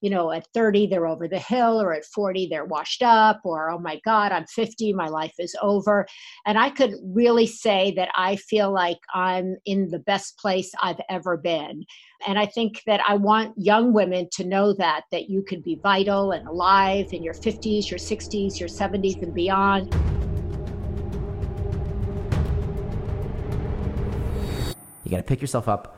you know, at 30, they're over the hill, or at 40, they're washed up, or oh my God, I'm 50, my life is over. And I could really say that I feel like I'm in the best place I've ever been. And I think that I want young women to know that, that you can be vital and alive in your 50s, your 60s, your 70s, and beyond. You gotta pick yourself up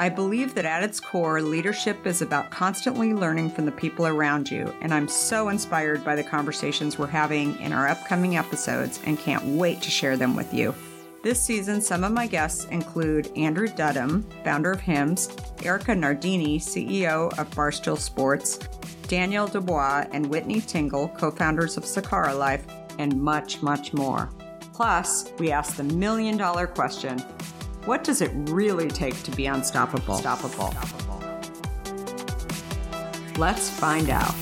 I believe that at its core, leadership is about constantly learning from the people around you, and I'm so inspired by the conversations we're having in our upcoming episodes and can't wait to share them with you. This season, some of my guests include Andrew Dudum, founder of Hims, Erika Nardini, CEO of Barstool Sports, Danielle DuBoise and Whitney Tingle, co founders of Sakara Life, and much, much more. Plus, we ask the million dollar question what does it really take to be unstoppable? Unstoppable. Let's find out.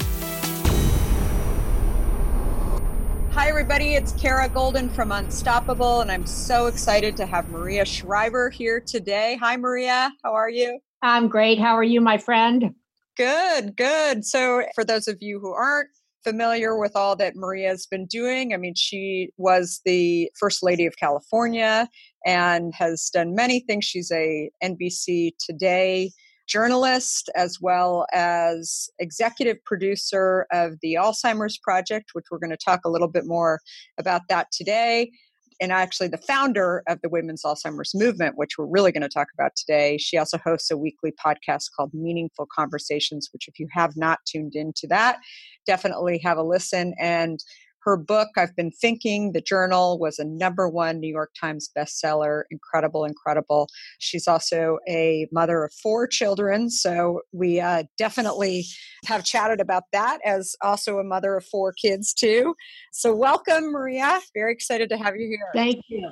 Hi, everybody. It's Kara Golden from Unstoppable, and I'm so excited to have Maria Shriver here today. Hi, Maria. How are you? I'm great. How are you, my friend? Good, good. So, for those of you who aren't familiar with all that Maria's been doing. I mean, she was the First Lady of California and has done many things. She's a NBC Today journalist as well as executive producer of the Alzheimer's Project, which we're going to talk a little bit more about that today. And actually, the founder of the Women's Alzheimer's Movement, which we're really going to talk about today. She also hosts a weekly podcast called Meaningful Conversations, which, if you have not tuned into that, definitely have a listen. And her book, I've Been Thinking, the journal, was a number one New York Times bestseller. Incredible, incredible. She's also a mother of four children. So we uh, definitely have chatted about that as also a mother of four kids, too. So welcome, Maria. Very excited to have you here. Thank you.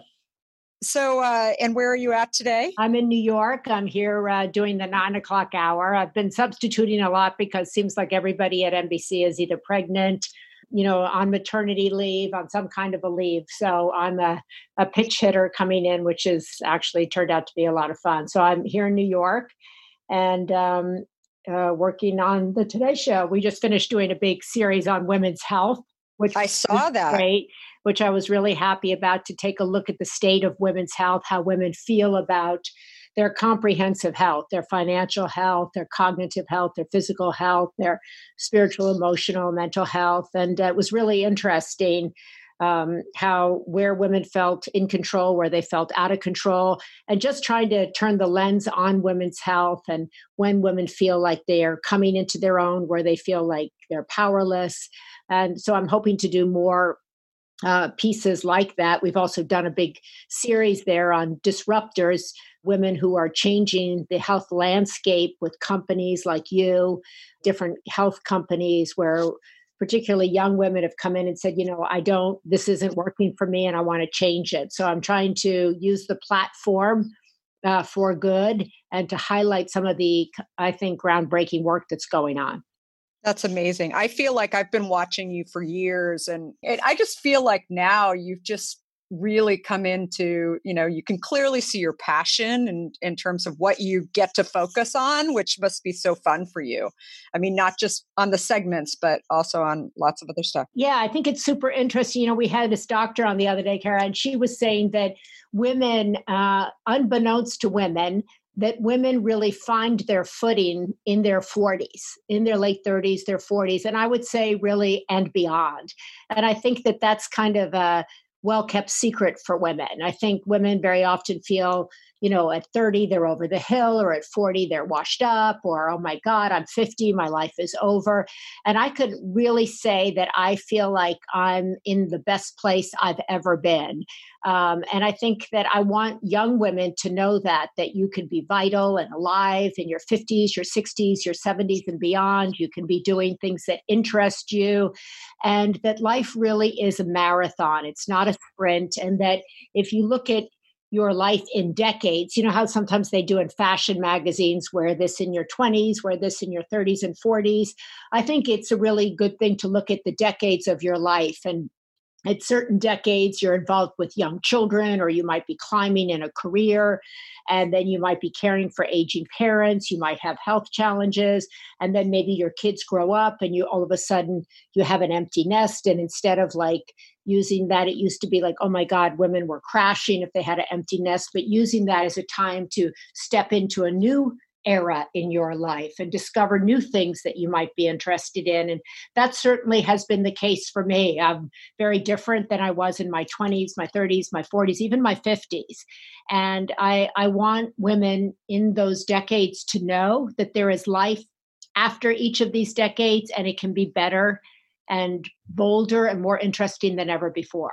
So, uh, and where are you at today? I'm in New York. I'm here uh, doing the nine o'clock hour. I've been substituting a lot because it seems like everybody at NBC is either pregnant you know, on maternity leave, on some kind of a leave. So I'm a, a pitch hitter coming in, which has actually turned out to be a lot of fun. So I'm here in New York and um, uh, working on the Today Show. We just finished doing a big series on women's health, which I saw that. Great, which I was really happy about to take a look at the state of women's health, how women feel about their comprehensive health, their financial health, their cognitive health, their physical health, their spiritual, emotional, mental health. And uh, it was really interesting um, how where women felt in control, where they felt out of control, and just trying to turn the lens on women's health and when women feel like they are coming into their own, where they feel like they're powerless. And so I'm hoping to do more uh, pieces like that. We've also done a big series there on disruptors, women who are changing the health landscape with companies like you, different health companies where particularly young women have come in and said, you know, I don't, this isn't working for me and I want to change it. So I'm trying to use the platform uh, for good and to highlight some of the, I think, groundbreaking work that's going on. That's amazing. I feel like I've been watching you for years and I just feel like now you've just really come into you know you can clearly see your passion in, in terms of what you get to focus on which must be so fun for you. I mean not just on the segments but also on lots of other stuff. Yeah i think it's super interesting. You know we had this doctor on the other day kara and she was saying that women uh, unbeknownst to women that women really find their footing in their 40s, in their late 30s, their 40s, and I would say really and beyond. And I think that that's kind of a well kept secret for women. I think women very often feel, you know, at 30 they're over the hill, or at 40 they're washed up, or oh my God, I'm 50, my life is over. And I could really say that I feel like I'm in the best place I've ever been. Um, and I think that I want young women to know that that you can be vital and alive in your 50s, your 60s, your 70s, and beyond. You can be doing things that interest you, and that life really is a marathon. It's not a sprint. And that if you look at your life in decades. You know how sometimes they do in fashion magazines, wear this in your 20s, wear this in your 30s and 40s. I think it's a really good thing to look at the decades of your life and at certain decades you're involved with young children or you might be climbing in a career and then you might be caring for aging parents you might have health challenges and then maybe your kids grow up and you all of a sudden you have an empty nest and instead of like using that it used to be like oh my god women were crashing if they had an empty nest but using that as a time to step into a new era in your life and discover new things that you might be interested in. And that certainly has been the case for me. I'm very different than I was in my 20s, my 30s, my 40s, even my 50s. And I, I want women in those decades to know that there is life after each of these decades and it can be better and bolder and more interesting than ever before.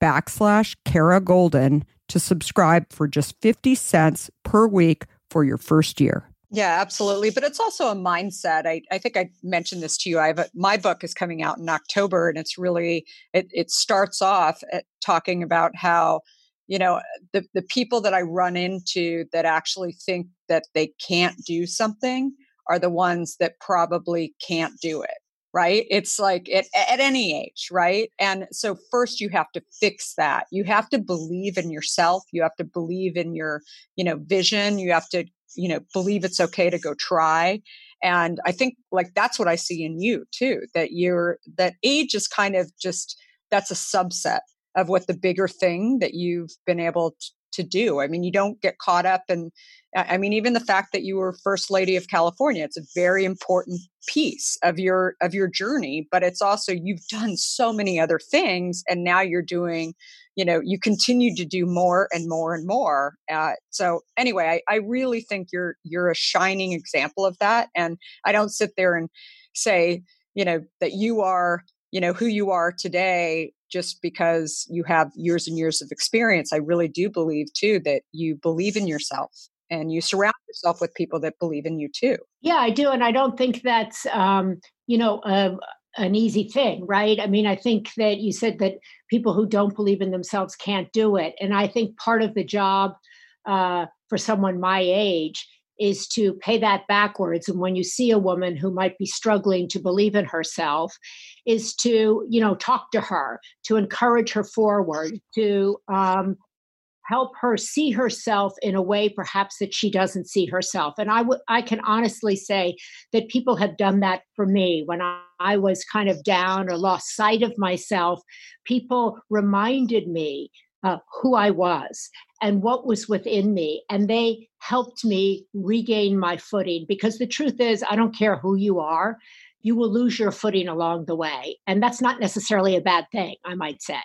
backslash Kara Golden to subscribe for just 50 cents per week for your first year. Yeah, absolutely. But it's also a mindset. I, I think I mentioned this to you. I have a, my book is coming out in October, and it's really it, it starts off at talking about how you know the the people that I run into that actually think that they can't do something are the ones that probably can't do it right? It's like at, at any age right? And so first you have to fix that. You have to believe in yourself. You have to believe in your you know vision. You have to you know believe it's okay to go try. And i think like that's what i see in you too that you're that age is kind of just that's a subset of what the bigger thing that you've been able to, to do. I mean, you don't get caught up in, I mean, even the fact that you were first lady of California, it's a very important piece of your, of your journey, but it's also, you've done so many other things and now you're doing, you know, you continue to do more and more and more. Uh, so anyway, I, I really think you're, you're a shining example of that. And I don't sit there and say, you know, that you are, you know, who you are today just because you have years and years of experience. I really do believe too that you believe in yourself and you surround yourself with people that believe in you too. Yeah, I do, and I don't think that's um, you know an easy thing, right? I mean, I think that you said that people who don't believe in themselves can't do it, and I think part of the job uh, for someone my age is to pay that backwards and when you see a woman who might be struggling to believe in herself is to you know talk to her to encourage her forward to um, help her see herself in a way perhaps that she doesn't see herself. And I, can honestly say that people have done that for me. When I, I was kind of down or lost sight of myself people reminded me uh, who I was and what was within me. And they helped me regain my footing because the truth is, I don't care who you are, you will lose your footing along the way. And that's not necessarily a bad thing, I might say,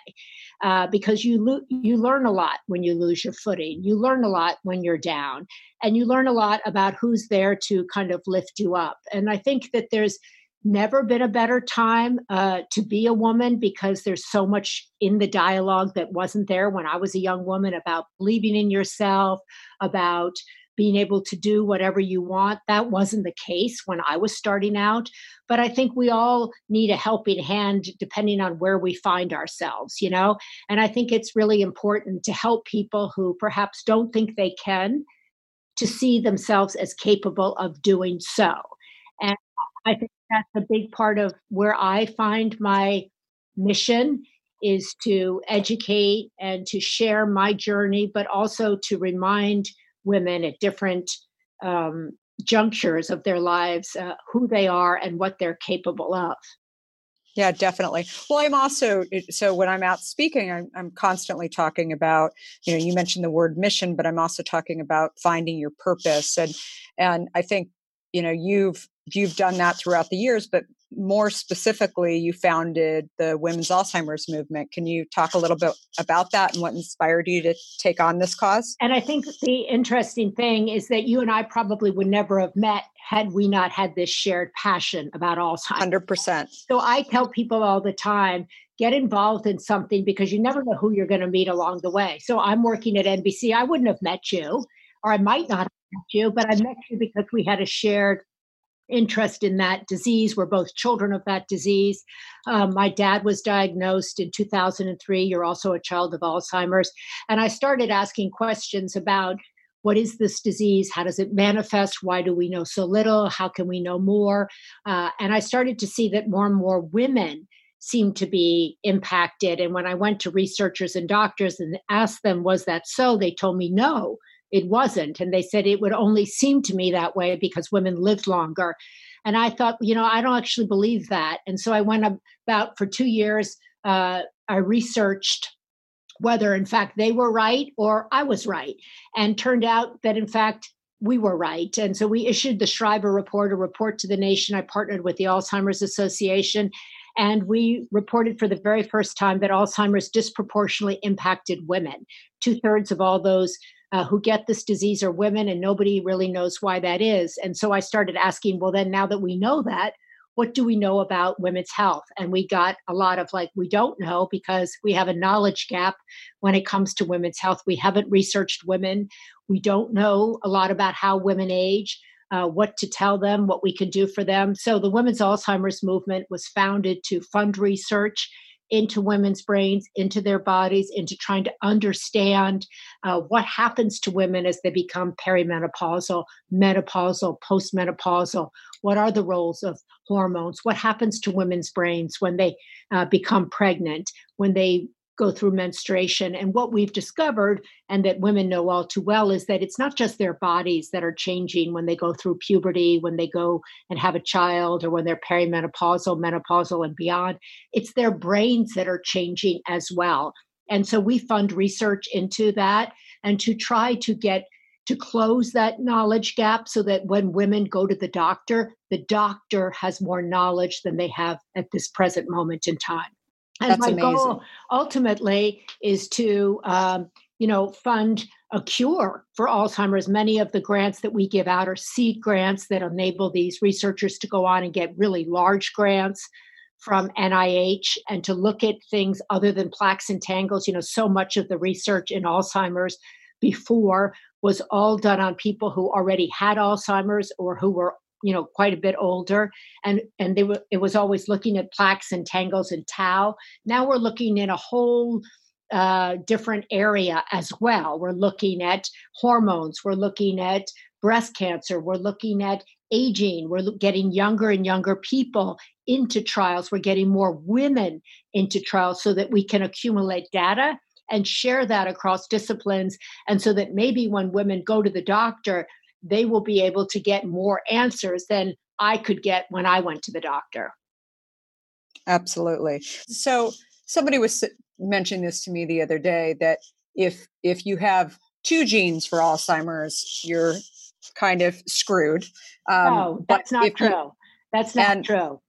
uh, because you, lo- you learn a lot when you lose your footing. You learn a lot when you're down, and you learn a lot about who's there to kind of lift you up. And I think that there's never been a better time uh, to be a woman because there's so much in the dialogue that wasn't there when I was a young woman about believing in yourself, about being able to do whatever you want. That wasn't the case when I was starting out. But I think we all need a helping hand depending on where we find ourselves, you know? And I think it's really important to help people who perhaps don't think they can to see themselves as capable of doing so. And I think that's a big part of where I find my mission is to educate and to share my journey, but also to remind women at different um, junctures of their lives uh, who they are and what they're capable of. Yeah, definitely. Well, I'm also so when I'm out speaking, I'm, I'm constantly talking about. You know, you mentioned the word mission, but I'm also talking about finding your purpose, and and I think you know you've you've done that throughout the years, but more specifically, you founded the Women's Alzheimer's Movement. Can you talk a little bit about that and what inspired you to take on this cause? And I think the interesting thing is that you and I probably would never have met had we not had this shared passion about Alzheimer's. 100%. So I tell people all the time get involved in something because you never know who you're going to meet along the way. So I'm working at NBC. I wouldn't have met you, or I might not have met you, but I met you because we had a shared interest in that disease. We're both children of that disease. Um, my dad was diagnosed in 2003. You're also a child of Alzheimer's. And I started asking questions about what is this disease? How does it manifest? Why do we know so little? How can we know more? Uh, and I started to see that more and more women seem to be impacted. And when I went to researchers and doctors and asked them, was that so? They told me no it wasn't. And they said it would only seem to me that way because women lived longer. And I thought, you know, I don't actually believe that. And so I went about for two years, uh, I researched whether, in fact, they were right or I was right. And turned out that, in fact, we were right. And so we issued the Shriver Report, a report to the nation. I partnered with the Alzheimer's Association. And we reported for the very first time that Alzheimer's disproportionately impacted women. Two thirds of all those uh, who get this disease are women, and nobody really knows why that is. And so I started asking, well, then now that we know that, what do we know about women's health? And we got a lot of like, we don't know because we have a knowledge gap when it comes to women's health. We haven't researched women. We don't know a lot about how women age. Uh, what to tell them, what we can do for them. So, the Women's Alzheimer's Movement was founded to fund research into women's brains, into their bodies, into trying to understand uh, what happens to women as they become perimenopausal, menopausal, postmenopausal. What are the roles of hormones? What happens to women's brains when they uh, become pregnant, when they go through menstruation. And what we've discovered, and that women know all too well, is that it's not just their bodies that are changing when they go through puberty, when they go and have a child, or when they're perimenopausal, menopausal, and beyond. It's their brains that are changing as well. And so we fund research into that and to try to get to close that knowledge gap so that when women go to the doctor, the doctor has more knowledge than they have at this present moment in time. And That's my amazing. goal ultimately is to, um, you know, fund a cure for Alzheimer's. Many of the grants that we give out are seed grants that enable these researchers to go on and get really large grants from NIH and to look at things other than plaques and tangles. You know, so much of the research in Alzheimer's before was all done on people who already had Alzheimer's or who were you know quite a bit older and and they were it was always looking at plaques and tangles and tau now we're looking in a whole uh, different area as well. We're looking at hormones, we're looking at breast cancer, we're looking at aging, we're getting younger and younger people into trials, we're getting more women into trials so that we can accumulate data and share that across disciplines. And so that maybe when women go to the doctor, they will be able to get more answers than I could get when I went to the doctor. Absolutely. So somebody was mentioning this to me the other day that if if you have two genes for Alzheimer's, you're kind of screwed. Um, no, that's not true. You, that's not and, true.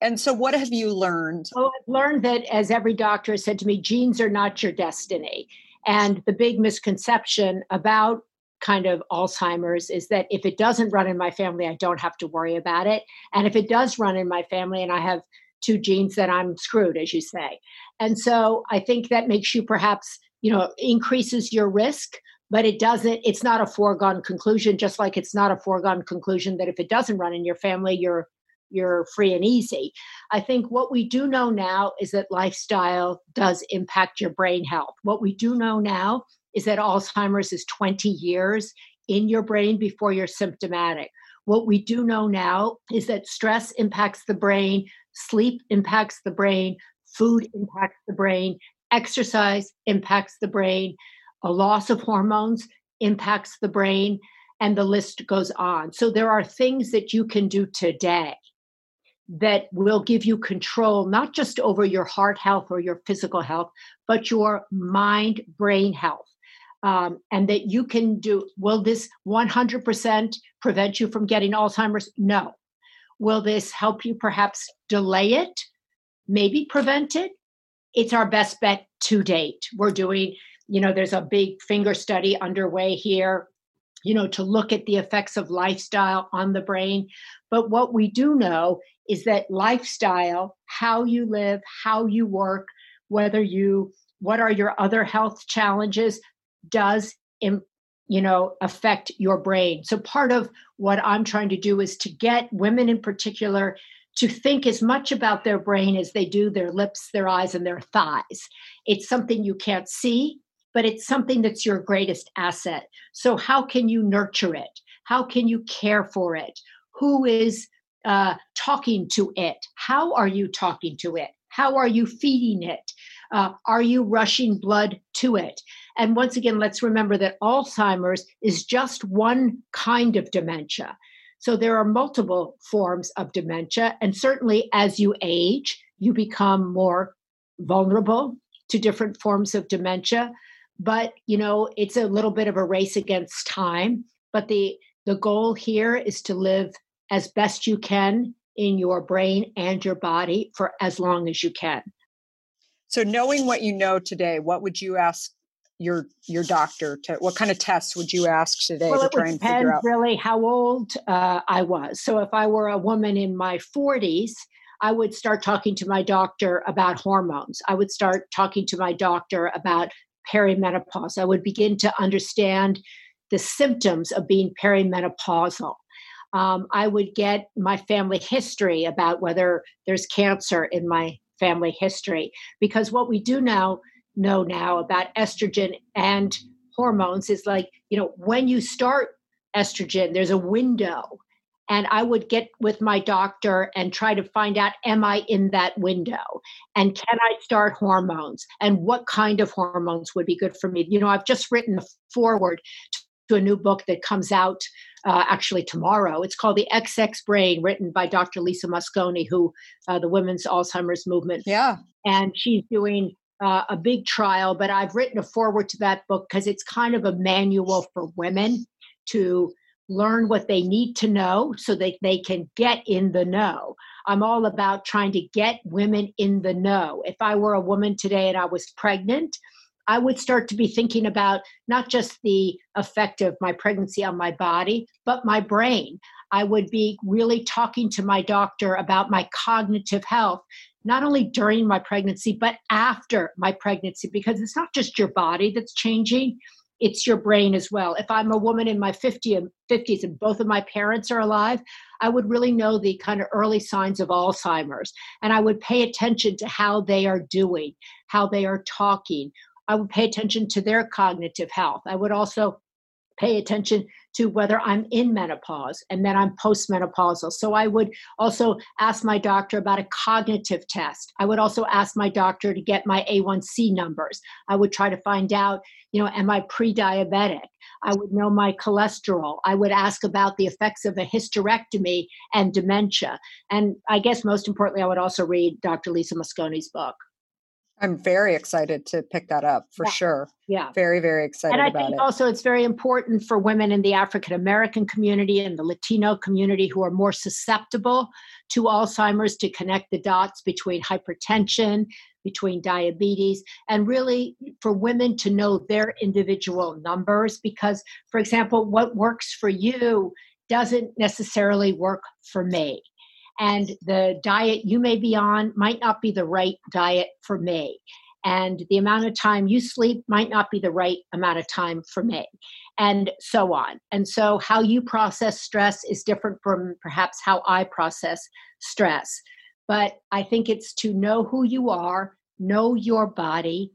And so, what have you learned? Well, I've learned that, as every doctor has said to me, genes are not your destiny. And the big misconception about kind of Alzheimer's is that if it doesn't run in my family, I don't have to worry about it. And if it does run in my family and I have two genes, then I'm screwed, as you say. And so I think that makes you perhaps, you know, increases your risk, but it doesn't, it's not a foregone conclusion, just like it's not a foregone conclusion that if it doesn't run in your family, you're you're free and easy. I think what we do know now is that lifestyle does impact your brain health. What we do know now is that Alzheimer's is 20 years in your brain before you're symptomatic. What we do know now is that stress impacts the brain, sleep impacts the brain, food impacts the brain, exercise impacts the brain, a loss of hormones impacts the brain, and the list goes on. So there are things that you can do today that will give you control not just over your heart health or your physical health, but your mind brain health. Um, and that you can do. Will this 100% prevent you from getting Alzheimer's? No. Will this help you perhaps delay it? Maybe prevent it? It's our best bet to date. We're doing, you know, there's a big finger study underway here, you know, to look at the effects of lifestyle on the brain. But what we do know is that lifestyle, how you live, how you work, whether you, what are your other health challenges, does you know affect your brain. So part of what i'm trying to do is to get women in particular to think as much about their brain as they do their lips their eyes and their thighs. It's something you can't see but it's something that's your greatest asset. So how can you nurture it? How can you care for it? Who is uh, talking to it? How are you talking to it? How are you feeding it? Uh, are you rushing blood to it and once again, let's remember that Alzheimer's is just one kind of dementia. So there are multiple forms of dementia. And certainly as you age, you become more vulnerable to different forms of dementia. But, you know, it's a little bit of a race against time. But the, the goal here is to live as best you can in your brain and your body for as long as you can. So, knowing what you know today, what would you ask your your doctor to what kind of tests would you ask today well, to try and figure out? really how old uh, i was. So if i were a woman in my 40s i would start talking to my doctor about hormones. I would start talking to my doctor about perimenopause. I would begin to understand the symptoms of being perimenopausal. Um, i would get my family history about whether there's cancer in my family history. Because what we do now know now about estrogen and hormones is like, you know, when you start estrogen, there's a window. And I would get with my doctor and try to find out, am I in that window? And can I start hormones? And what kind of hormones would be good for me? You know, I've just written a foreword to a new book that comes out uh, actually tomorrow. It's called The XX Brain, written by Dr. Lisa Mosconi, who uh, the Women's Alzheimer's Movement. Yeah. And she's doing uh, a big trial, but I've written a foreword to that book because it's kind of a manual for women to learn what they need to know so that they can get in the know. I'm all about trying to get women in the know. If I were a woman today and I was pregnant, I would start to be thinking about not just the effect of my pregnancy on my body, but my brain. I would be really talking to my doctor about my cognitive health not only during my pregnancy, but after my pregnancy, because it's not just your body that's changing, it's your brain as well. If I'm a woman in my 50 and 50s and both of my parents are alive, I would really know the kind of early signs of Alzheimer's. And I would pay attention to how they are doing, how they are talking, I would pay attention to their cognitive health. I would also pay attention to whether I'm in menopause and then I'm postmenopausal. So I would also ask my doctor about a cognitive test. I would also ask my doctor to get my A1C numbers. I would try to find out, you know, am I pre diabetic? I would know my cholesterol. I would ask about the effects of a hysterectomy and dementia. And I guess most importantly, I would also read Dr. Lisa Mosconi's book. I'm very excited to pick that up for yeah. sure. Yeah. Very, very excited and I about think it. Also, it's very important for women in the African American community and the Latino community who are more susceptible to Alzheimer's to connect the dots between hypertension, between diabetes, and really for women to know their individual numbers. Because, for example, what works for you doesn't necessarily work for me and the diet you may be on might not be the right diet for me. And the amount of time you sleep might not be the right amount of time for me. And so on. And so how you process stress is different from perhaps how i process stress. But i think it's to know who you are know your body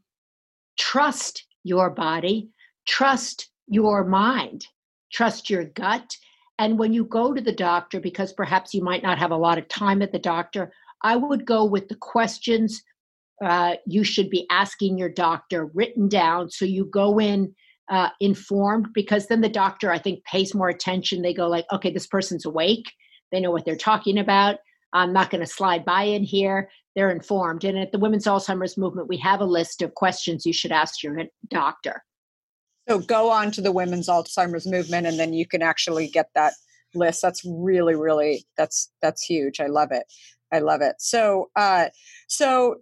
trust your body trust your mind trust your gut and when you go to the doctor, because perhaps you might not have a lot of time at the doctor, I would go with the questions uh, you should be asking your doctor written down. So you go in uh, informed because then the doctor i think pays more attention. They go like okay this person's awake. They know what they're talking about. I'm not going to slide by in here. They're informed. And at the women's alzheimer's movement we have a list of questions you should ask your doctor so go on to the women's Alzheimer's movement, and then you can actually get that list. That's really, really that's that's huge. I love it. I love it. So, uh, so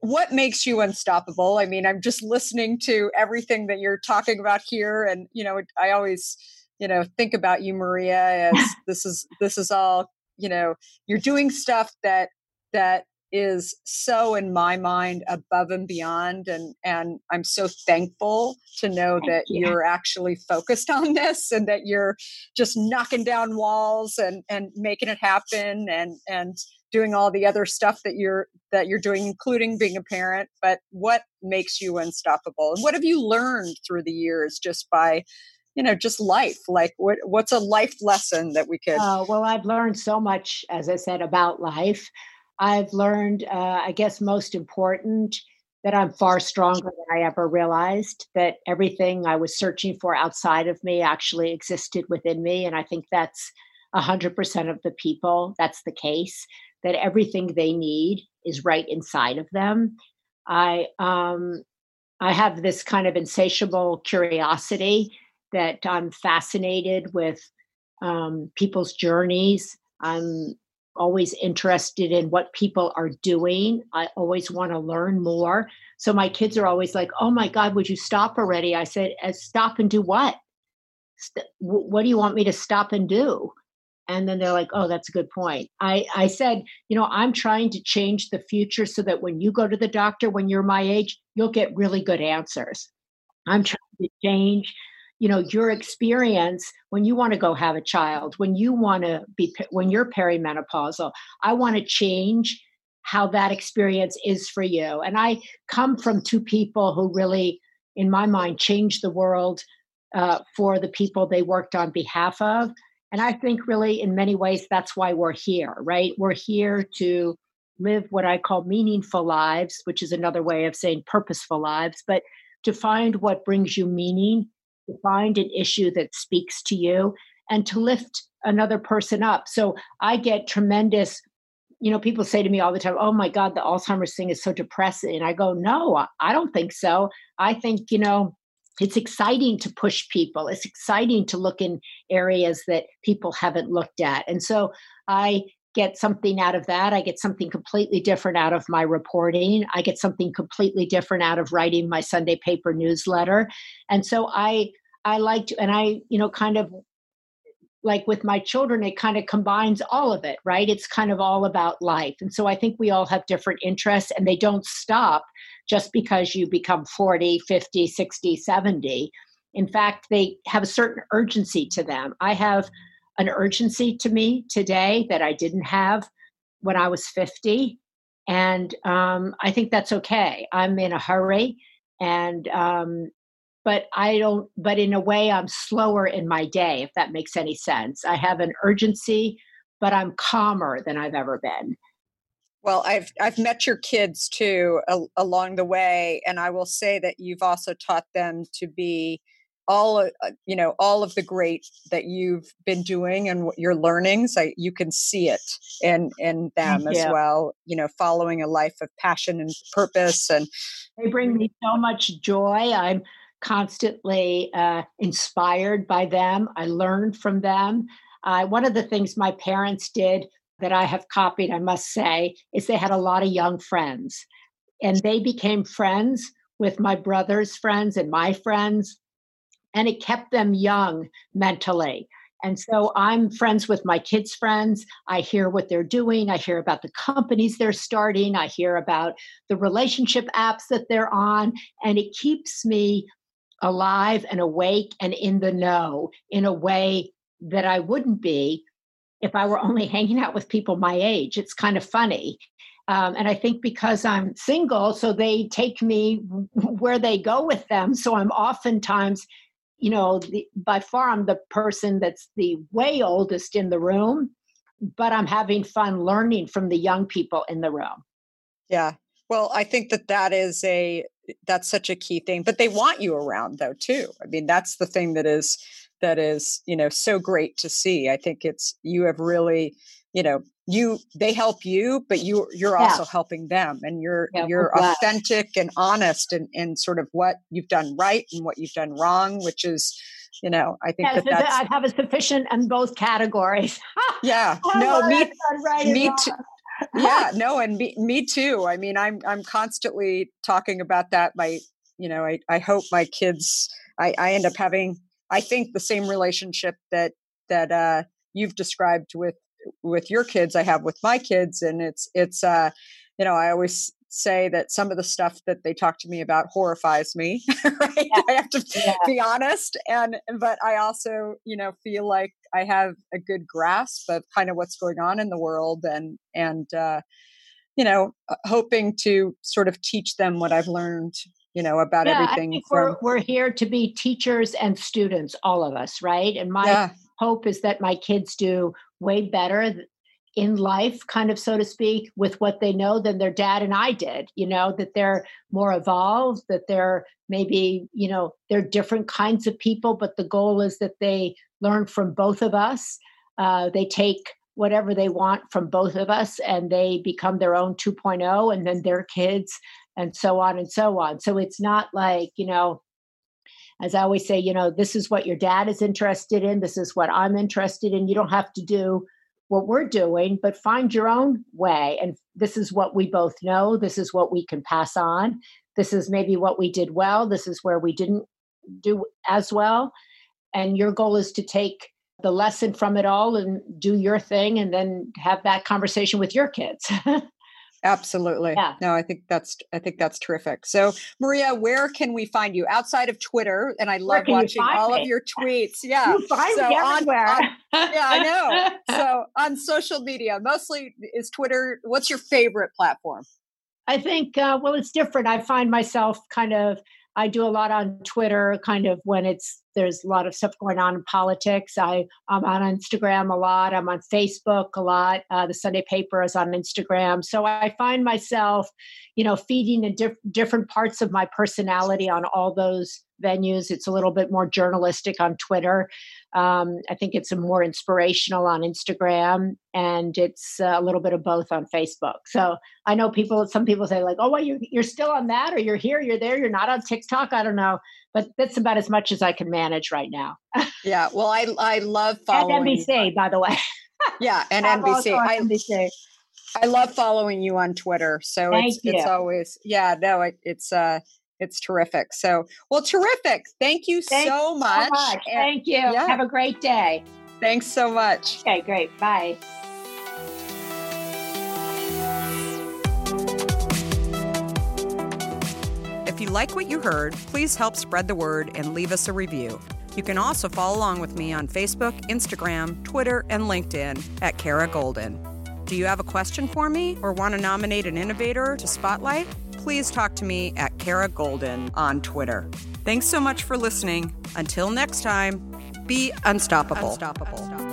what makes you unstoppable? I mean, I'm just listening to everything that you're talking about here, and you know, I always, you know, think about you, Maria, as this is this is all you know. You're doing stuff that that is so in my mind above and beyond and and I'm so thankful to know Thank that you. you're actually focused on this and that you're just knocking down walls and and making it happen and and doing all the other stuff that you're that you're doing including being a parent. But what makes you unstoppable? And what have you learned through the years just by you know just life? Like what what's a life lesson that we could uh, well i've learned so much as i said about life I've learned, uh, I guess, most important, that I'm far stronger than I ever realized, that everything I was searching for outside of me actually existed within me. And I think that's 100% of the people, that's the case, that everything they need is right inside of them. I, um, I have this kind of insatiable curiosity that I'm fascinated with um, people's journeys. I'm always interested in what people are doing. I always want to learn more. So my kids are always like, "Oh my God, would you stop already?" I said, uh, "Stop and do what? What do you want me to stop and do?" And then they're like, "Oh, that's a good point." I I said, "You know, I'm trying to change the future so that when you go to the doctor when you're my age, you'll get really good answers." I'm trying to change you know your experience when you want to go have a child when you want to be when you're perimenopausal i want to change how that experience is for you. And i come from two people who really in my mind changed the world uh, for the people they worked on behalf of. And i think really in many ways that's why we're here right? We're here to live what i call meaningful lives which is another way of saying purposeful lives but to find what brings you meaning to find an issue that speaks to you and to lift another person up. So I get tremendous, you know, people say to me all the time, oh my God, the Alzheimer's thing is so depressing. And I go, no, I don't think so. I think, you know, it's exciting to push people. It's exciting to look in areas that people haven't looked at. And so I get something out of that. I get something completely different out of my reporting. I get something completely different out of writing my Sunday paper newsletter. And so I I like to, and I, you know, kind of like with my children, it kind of combines all of it, right? It's kind of all about life. And so I think we all have different interests and they don't stop just because you become 40, 50, 60, 70. In fact, they have a certain urgency to them. I have an urgency to me today that I didn't have when I was 50. And um, I think that's okay. I'm in a hurry and um, but I don't. But in a way, I'm slower in my day, if that makes any sense. I have an urgency, but I'm calmer than I've ever been. Well, I've I've met your kids too along the way, and I will say that you've also taught them to be all uh, you know all of the great that you've been doing and your learnings I, you can see it in in them as well you know following a life of passion and purpose and they bring me so much joy i'm constantly uh, inspired by them i learned from them uh, one of the things my parents did that i have copied i must say is they had a lot of young friends and they became friends with my brother's friends and my friends and it kept them young mentally. And so I'm friends with my kids' friends. I hear what they're doing. I hear about the companies they're starting. I hear about the relationship apps that they're on. And it keeps me alive and awake and in the know in a way that I wouldn't be if I were only hanging out with people my age. It's kind of funny. Um, and I think because I'm single, so they take me where they go with them. So I'm oftentimes you know, the, by far I'm the person that's the way oldest in the room, but I'm having fun learning from the young people in the room. Yeah. Well, I think that that is a that's such a key thing, but they want you around though too. I mean, that's the thing that is that is, you know, so great to see. I think it's you have really, you know, you they help you but you you're yeah. also helping them and you're yeah, you're authentic and honest and in, in sort of what you've done right and what you've done wrong which is you know i think yes, that that's, i have a sufficient in both categories yeah no me, right me too yeah no and me, me too i mean i'm i'm constantly talking about that my you know i i hope my kids i i end up having i think the same relationship that that uh you've described with with your kids I have with my kids and it's it's uh you know I always say that some of the stuff that they talk to me about horrifies me right yeah. I have to yeah. be honest and but I also you know feel like I have a good grasp of kind of what's going on in the world and and uh you know uh, hoping to sort of teach them what I've learned you know about yeah, everything from, we're, we're here to be teachers and students all of us right and my hope is that my kids do way better in life kind of so to speak with what they know than their dad and i did you know that they're more evolved that they're maybe you know they're different kinds of people but the goal is that they learn from both of us uh, they take whatever they want from both of us and they become their own 2.0 and then their kids and so on and so on so it's not like you know as I always say, you know, this is what your dad is interested in, this is what I'm interested in. You don't have to do what we're doing, but find your own way. And this is what we both know, this is what we can pass on. This is maybe what we did well, this is where we didn't do as well. And your goal is to take the lesson from it all and do your thing and then have that conversation with your kids. Absolutely. Yeah. No, I think that's I think that's terrific. So, Maria, where can we find you outside of Twitter? And I love watching all me? of your tweets. Yeah. You find so me everywhere. On, on, yeah, I know. so on social media, mostly is Twitter. What's your favorite platform? I think uh, well, it's different. I find myself kind of I do a lot on Twitter, kind of when it's there's a lot of stuff going on in politics. I I'm on Instagram a lot. I'm on Facebook a lot. Uh, the Sunday paper is on Instagram, so I find myself, you know, feeding in diff- different parts of my personality on all those venues. It's a little bit more journalistic on Twitter. Um, I think it's more inspirational on Instagram, and it's a little bit of both on Facebook. So I know people. Some people say like, "Oh, well, you're you're still on that, or you're here, you're there, you're not on TikTok." I don't know, but that's about as much as I can manage right now. yeah, well, I I love following and NBC, by the way. yeah, and NBC. I, NBC. I love following you on Twitter. So Thank it's you. it's always yeah no it, it's uh it's terrific. So, well, terrific. Thank you so much. So much. Thank you. Yeah. Have a great day. Thanks so much. Okay, great. Bye. Like what you heard, please help spread the word and leave us a review. You can also follow along with me on Facebook, Instagram, Twitter, and LinkedIn at Kara Goldin. Do you have a question for me or want to nominate an innovator to spotlight? Please talk to me at Kara Goldin on Twitter. Thanks so much for listening. Until next time, be unstoppable. unstoppable. unstoppable.